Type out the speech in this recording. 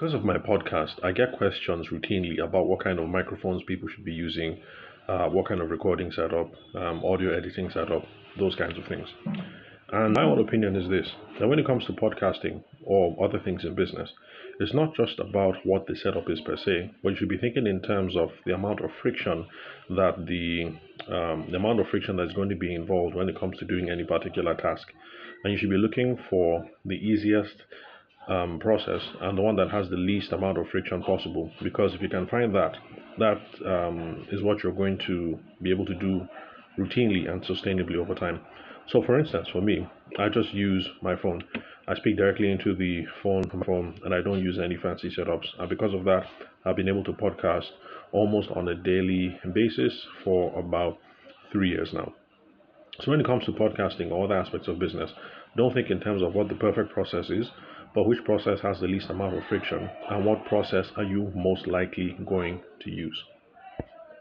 because of my podcast, I get questions routinely about what kind of microphones people should be using, uh, what kind of recording setup, um, audio editing setup, those kinds of things. And my own opinion is this that when it comes to podcasting or other things in business, it's not just about what the setup is per se, but you should be thinking in terms of the amount of friction that the um, the amount of friction that's going to be involved when it comes to doing any particular task. And you should be looking for the easiest um, process and the one that has the least amount of friction possible. Because if you can find that, that um, is what you're going to be able to do routinely and sustainably over time. So, for instance, for me, I just use my phone. I speak directly into the phone from phone, and I don't use any fancy setups. And because of that, I've been able to podcast almost on a daily basis for about three years now. So, when it comes to podcasting or other aspects of business, don't think in terms of what the perfect process is, but which process has the least amount of friction and what process are you most likely going to use.